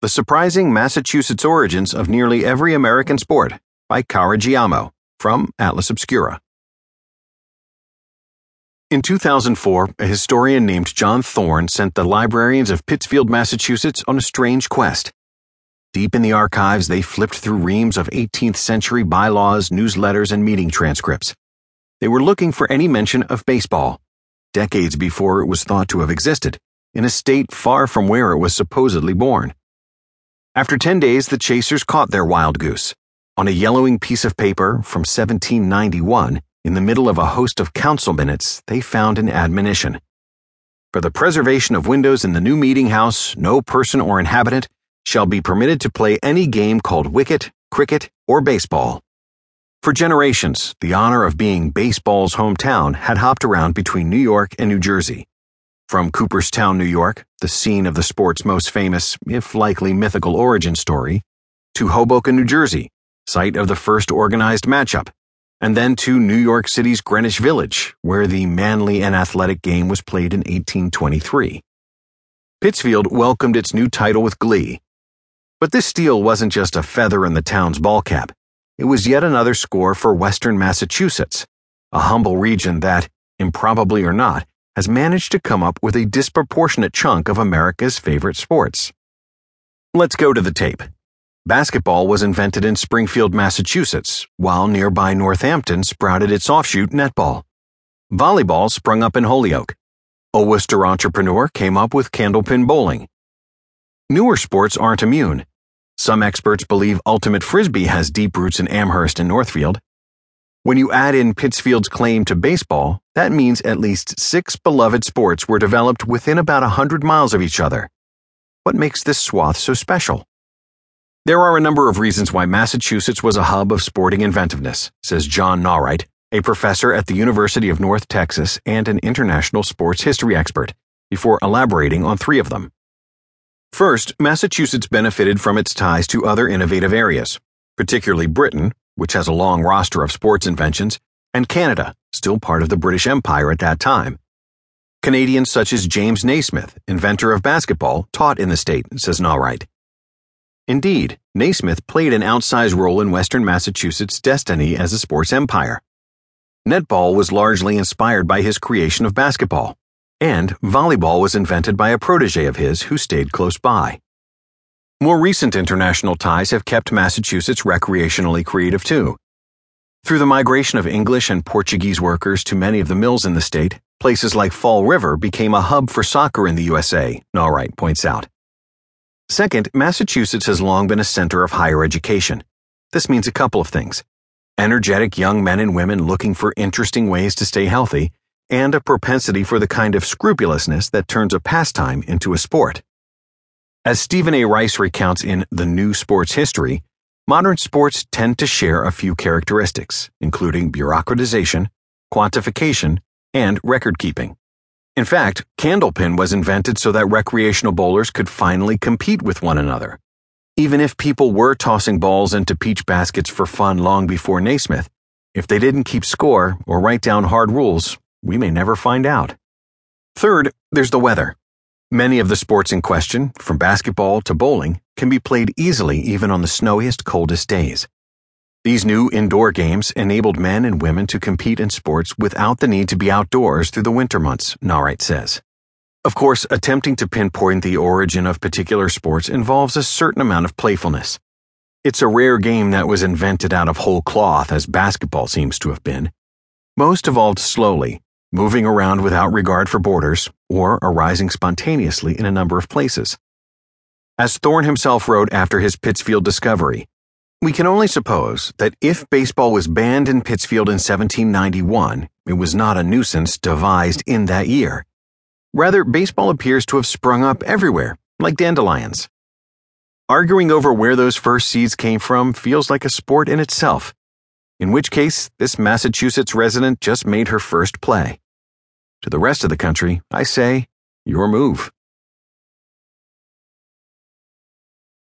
The Surprising Massachusetts Origins of Nearly Every American Sport by Cara Giaimo from Atlas Obscura. In 2004, a historian named John Thorn sent the librarians of Pittsfield, Massachusetts on a strange quest. Deep in the archives, they flipped through reams of 18th century bylaws, newsletters, and meeting transcripts. They were looking for any mention of baseball, decades before it was thought to have existed, in a state far from where it was supposedly born. After 10 days, the chasers caught their wild goose. On a yellowing piece of paper from 1791, in the middle of a host of council minutes, they found an admonition. For the preservation of windows in the new meeting house, no person or inhabitant shall be permitted to play any game called wicket, cricket, or baseball. For generations, the honor of being baseball's hometown had hopped around between New York and New Jersey. From Cooperstown, New York, the scene of the sport's most famous, if likely mythical origin story, to Hoboken, New Jersey, site of the first organized matchup, and then to New York City's Greenwich Village, where the manly and athletic game was played in 1823. Pittsfield welcomed its new title with glee. But this steal wasn't just a feather in the town's ball cap. It was yet another score for Western Massachusetts, a humble region that, improbably or not, has managed to come up with a disproportionate chunk of America's favorite sports. Let's go to the tape. Basketball was invented in Springfield, Massachusetts, while nearby Northampton sprouted its offshoot netball. Volleyball sprung up in Holyoke. A Worcester entrepreneur came up with candlepin bowling. Newer sports aren't immune. Some experts believe ultimate frisbee has deep roots in Amherst and Northfield. When you add in Pittsfield's claim to baseball, that means at least six beloved sports were developed within about a hundred miles of each other. What makes this swath so special? There are a number of reasons why Massachusetts was a hub of sporting inventiveness, says John Nauright, a professor at the University of North Texas and an international sports history expert, before elaborating on three of them. First, Massachusetts benefited from its ties to other innovative areas, particularly Britain, which has a long roster of sports inventions, and Canada, still part of the British Empire at that time. Canadians such as James Naismith, inventor of basketball, taught in the state, says Nauright. Indeed, Naismith played an outsized role in Western Massachusetts' destiny as a sports empire. Netball was largely inspired by his creation of basketball, and volleyball was invented by a protege of his who stayed close by. More recent international ties have kept Massachusetts recreationally creative too. Through the migration of English and Portuguese workers to many of the mills in the state, places like Fall River became a hub for soccer in the USA, Nauright points out. Second, Massachusetts has long been a center of higher education. This means a couple of things energetic young men and women looking for interesting ways to stay healthy, and a propensity for the kind of scrupulousness that turns a pastime into a sport. As Stephen A. Rice recounts in The New Sports History, modern sports tend to share a few characteristics, including bureaucratization, quantification, and record keeping. In fact, candlepin was invented so that recreational bowlers could finally compete with one another. Even if people were tossing balls into peach baskets for fun long before Naismith, if they didn't keep score or write down hard rules, we may never find out. Third, there's the weather. Many of the sports in question, from basketball to bowling, can be played easily even on the snowiest, coldest days. These new indoor games enabled men and women to compete in sports without the need to be outdoors through the winter months, Nauright says. Of course, attempting to pinpoint the origin of particular sports involves a certain amount of playfulness. It's a rare game that was invented out of whole cloth, as basketball seems to have been. Most evolved slowly, moving around without regard for borders, or arising spontaneously in a number of places. As Thorn himself wrote after his Pittsfield discovery, we can only suppose that if baseball was banned in Pittsfield in 1791, it was not a nuisance devised in that year. Rather, baseball appears to have sprung up everywhere, like dandelions. Arguing over where those first seeds came from feels like a sport in itself in which case this Massachusetts resident just made her first play. To the rest of the country, I say, your move.